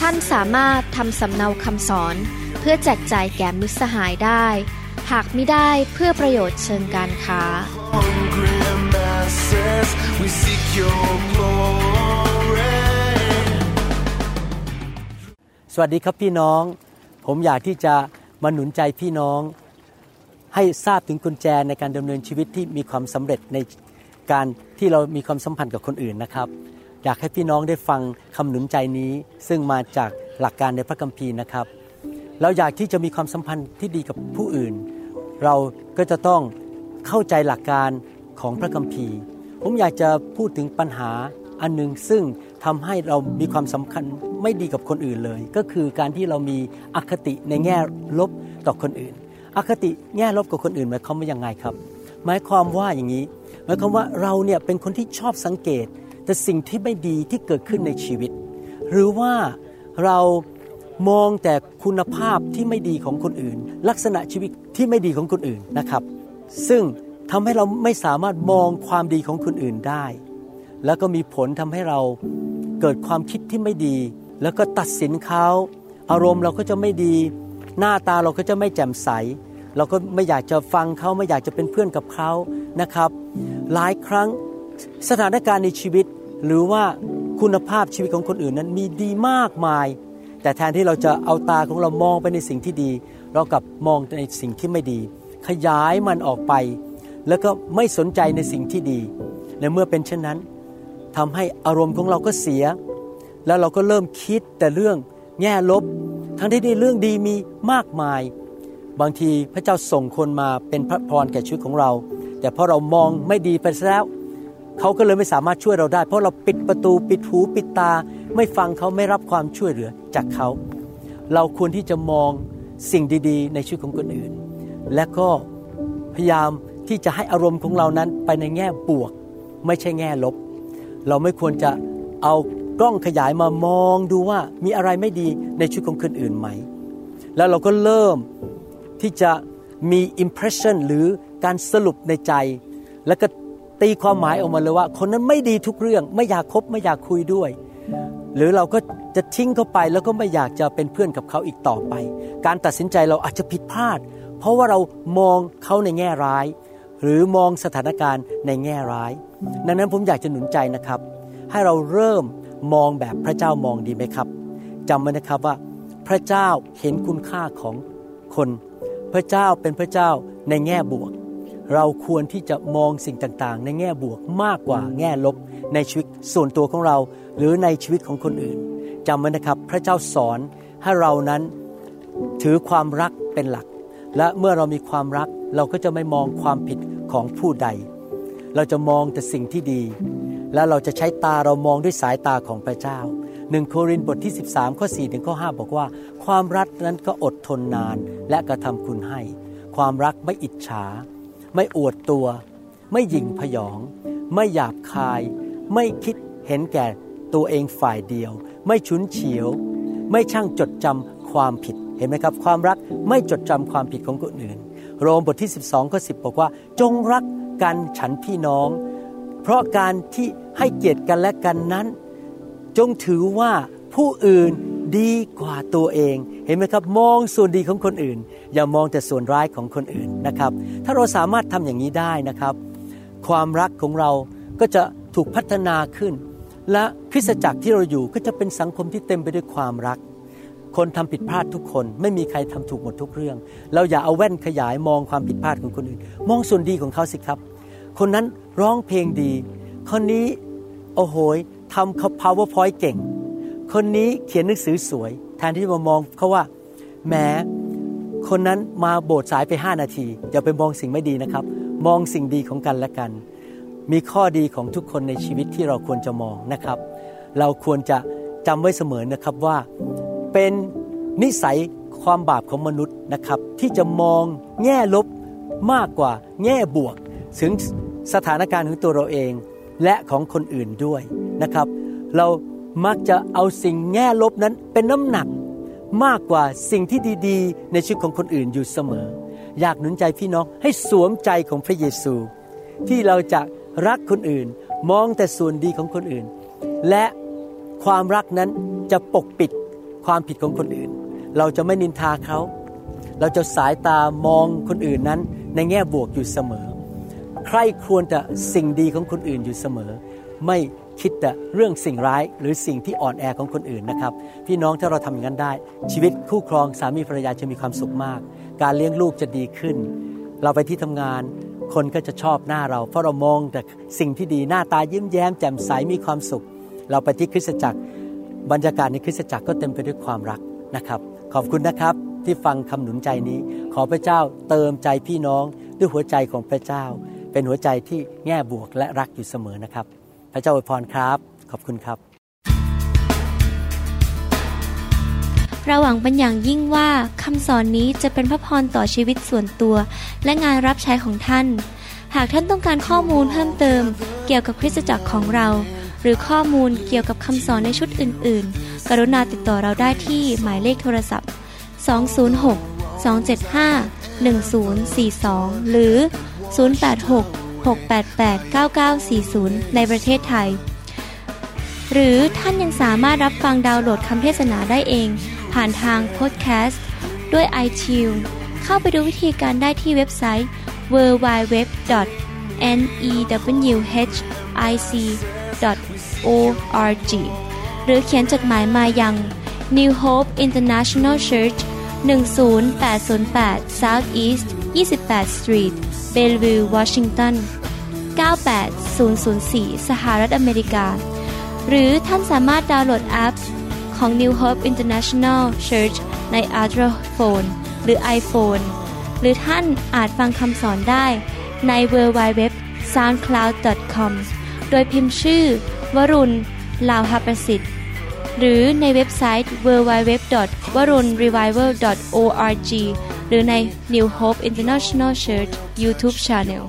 ท่านสามารถทำสำเนาคำสอน เพื่อแจกจ่ายแก่มิตรสหายได้ หากไม่ได้เพื่อประโยชน์เชิงการค้า hungry masses, we seek your glory. สวัสดีครับพี่น้อง ผมอยากที่จะมาหนุนใจพี่น้อง ให้ทราบถึงกุญแจในการดำเนินชีวิตที่มีความสำเร็จในการที่เรามีความสัมพันธ์กับคนอื่นนะครับ อยากให้พี่น้องได้ฟังคำหนุนใจนี้ ซึ่งมาจากหลักการในพระคัมภีร์นะครับ เราอยากที่จะมีความสัมพันธ์ที่ดีกับผู้อื่น เราก็จะต้องเข้าใจหลักการของพระคัมภีร์ ผมอยากจะพูดถึงปัญหาอันหนึ่งซึ่งทำให้เรามีความสำคัญไม่ดีกับคนอื่นเลย ก็คือการที่เรามีอคติในแง่ลบต่อคนอื่น อคติแง่ลบกับคนอื่นหมายความว่ายังไงครับ หมายความว่าอย่างนี้ หมายความว่าเราเนี่ยเป็นคนที่ชอบสังเกต แต่สิ่งที่ไม่ดีที่เกิดขึ้นในชีวิต หรือว่าเรามองแต่คุณภาพที่ไม่ดีของคนอื่น ลักษณะชีวิตที่ไม่ดีของคนอื่นนะครับ ซึ่งทำให้เราไม่สามารถมองความดีของคนอื่นได้ แล้วก็มีผลทำให้เราเกิดความคิดที่ไม่ดี แล้วก็ตัดสินเขาอารมณ์เราก็จะไม่ดี หน้าตาเราก็จะไม่แจ่มใส เราก็ไม่อยากจะฟังเขาไม่อยากจะเป็นเพื่อนกับเขานะครับ หลายครั้งสถานการณ์ในชีวิต หรือว่าคุณภาพชีวิตของคนอื่นนั้นมีดีมากมาย แต่แทนที่เราจะเอาตาของเรามองไปในสิ่งที่ดี เรากลับมองในสิ่งที่ไม่ดี ขยายมันออกไป แล้วก็ไม่สนใจในสิ่งที่ดี และเมื่อเป็นเช่นนั้นทำให้อารมณ์ของเราก็เสีย แล้วเราก็เริ่มคิดแต่เรื่องแง่ลบ ทั้งที่เรื่องดีมีมากมาย บางทีพระเจ้าส่งคนมาเป็นพระพรแก่ชีวิตของเรา แต่พอเรามองไม่ดีไปซะแล้ว เขาก็เลยไม่สามารถช่วยเราได้ เพราะเราปิดประตูปิดหูปิดตา ไม่ฟังเขาไม่รับความช่วยเหลือจากเขา เราควรที่จะมองสิ่งดีๆ ในชีวิตของคนอื่น และก็พยายามที่จะให้อารมณ์ของเรานั้นไปในแง่บวก ไม่ใช่แง่ลบ เราไม่ควรจะเอากล้องขยายมามองดูว่ามีอะไรไม่ดีในชีวิตของคนอื่นไหม แล้วเราก็เริ่มที่จะมี impression หรือการสรุปในใจ แล้วก็ ตีความหมายออกมาเลยว่า คนนั้นไม่ดีทุกเรื่อง ไม่อยากคบไม่อยากคุยด้วย หรือเราก็จะทิ้งเขาไปแล้วก็ไม่อยากจะเป็นเพื่อนกับเขาอีกต่อไป การตัดสินใจเราอาจจะผิดพลาด เพราะว่าเรามองเขาในแง่ร้าย หรือมองสถานการณ์ในแง่ร้าย ดังนั้นผมอยากจะหนุนใจนะครับ ให้เราเริ่มมองแบบพระเจ้ามองดีไหมครับจำไว้นะครับว่า พระเจ้าเห็นคุณค่าของคน พระเจ้าเป็นพระเจ้าในแง่บวก เราควรที่จะมองสิ่งต่างๆ ในแง่บวกมากกว่าแง่ลบ ในชีวิตส่วนตัวของเรา หรือในชีวิตของคนอื่นจำไว้นะครับ พระเจ้าสอนให้เรานั้นถือความรักเป็นหลัก และเมื่อเรามีความรักเราก็จะไม่มองความผิดของผู้ใด เราจะมองแต่สิ่งที่ดี และเราจะใช้ตาเรามองด้วยสายตาของพระเจ้าหนึ่งโครินธ์บทที่ 13ข้อ4ถึงข้อ5บอกว่า ความรักนั้นก็อดทนนานและกระทำคุณให้ ความรักไม่อิจฉา ไม่อวดตัว ไม่หยิ่งพยอง ไม่หยาบคาย ไม่คิดเห็นแก่ตัวเองฝ่ายเดียว ไม่ฉุนเฉียว ไม่ช่างจดจำความผิดเห็นไหมครับ ความรักไม่จดจำความผิดของคนอื่น โรมบทที่ 12ข้อ10 บอกว่า จงรักกันฉันพี่น้อง เพราะการที่ให้เกียรติกันและกันนั้น จงถือว่าผู้อื่น ดีกว่าตัวเอง เห็นไหมครับ มองส่วนดีของคนอื่น อย่ามองแต่ส่วนร้ายของคนอื่นนะครับ ถ้าเราสามารถทำอย่างนี้ได้นะครับ ความรักของเราก็จะถูกพัฒนาขึ้น และคริสตจักรที่เราอยู่ก็จะเป็นสังคมที่เต็มไปด้วยความรัก คนทำผิดพลาดทุกคน ไม่มีใครทำถูกหมดทุกเรื่อง เราอย่าเอาแว่นขยายมองความผิดพลาดของคนอื่น มองส่วนดีของเขาสิครับ คนนั้นร้องเพลงดี คนนี้โอ้โหทำเขา powerpoint เก่ง คนนี้เขียนหนังสือสวย แทนที่จะมามองเขาว่าแหมคนนั้นมาโบสถ์สายไป 5 นาที อย่าไปมองสิ่งไม่ดีนะครับ มองสิ่งดีของกันและกัน มีข้อดีของทุกคนในชีวิตที่เราควรจะมองนะครับ เราควรจะจำไว้เสมอนะครับว่าเป็นนิสัยความบาปของมนุษย์นะครับ ที่จะมองแง่ลบมากกว่าแง่บวก ถึงสถานการณ์ของตัวเราเองและของคนอื่นด้วยนะครับ เรา มักจะเอาสิ่งแง่ลบนั้นเป็นน้ำหนักมากกว่าสิ่งที่ดีๆ ในชีวิตของคนอื่นอยู่เสมอ อยากหนุนใจพี่น้องให้สวมใจของพระเยซู ที่เราจะรักคนอื่น มองแต่ส่วนดีของคนอื่น และความรักนั้นจะปกปิดความผิดของคนอื่น เราจะไม่นินทาเขา เราจะสายตามองคนอื่นนั้นในแง่บวกอยู่เสมอ ใครควรแต่สิ่งดีของคนอื่นอยู่เสมอ ไม่ คิดแต่เรื่องสิ่งร้ายหรือสิ่งที่อ่อนแอของคนอื่นนะครับ พี่น้องถ้าเราทำอย่างนั้นได้ ชีวิตคู่ครองสามีภรรยาจะมีความสุขมาก การเลี้ยงลูกจะดีขึ้น เราไปที่ทำงานคนก็จะชอบหน้าเรา เพราะเรามองแต่สิ่งที่ดีหน้าตายิ้มแย้มแจ่มใสมีความสุข เราไปที่คริสตจักรบรรยากาศในคริสตจักรก็เต็มไปด้วยความรักนะครับ ขอบคุณนะครับที่ฟังคำหนุนใจนี้ ขอพระเจ้าเติมใจพี่น้องด้วยหัวใจของพระเจ้า เป็นหัวใจที่แง่บวกและรักอยู่เสมอนะครับ ระเจ้าอวยพรครับ ขอบคุณครับเราหวังเป็นอย่างยิ่งว่าคำสอนนี้จะเป็นพระพรต่อชีวิตส่วนตัว และงานรับใช้ของท่าน หากท่านต้องการข้อมูลเพิ่มเติม เกี่ยวกับคริสตจักรของเรา หรือข้อมูลเกี่ยวกับคำสอนในชุดอื่น ๆ กรุณาติดต่อเราได้ที่หมายเลขโทรศัพท์ 206 275 1042 หรือ 086 688 9940 ในประเทศไทย หรือท่านยังสามารถรับฟังดาวน์โหลดคำเทศนาได้เอง ผ่านทางพอดแคสต์ด้วย iTunes เข้าไปดูวิธีการได้ที่เว็บไซต์ www.newhic.org หรือเขียนจดหมายมายัง New Hope International Church 10808 South East 28 Street Bellevue Washington 98004 สหรัฐอเมริกา หรือท่านสามารถดาวน์โหลดแอปของ New Hope International Church ใน Android Phone หรือ iPhone หรือท่านอาจฟังคำสอนได้ใน w w w s o u n d c l o u d c o m โดยพิมพ์ชื่อ วรุณลาวหประสิทธิ์ หรือในเว็บไซต์ www.warunrevival.org ใน New Hope International Church YouTube Channel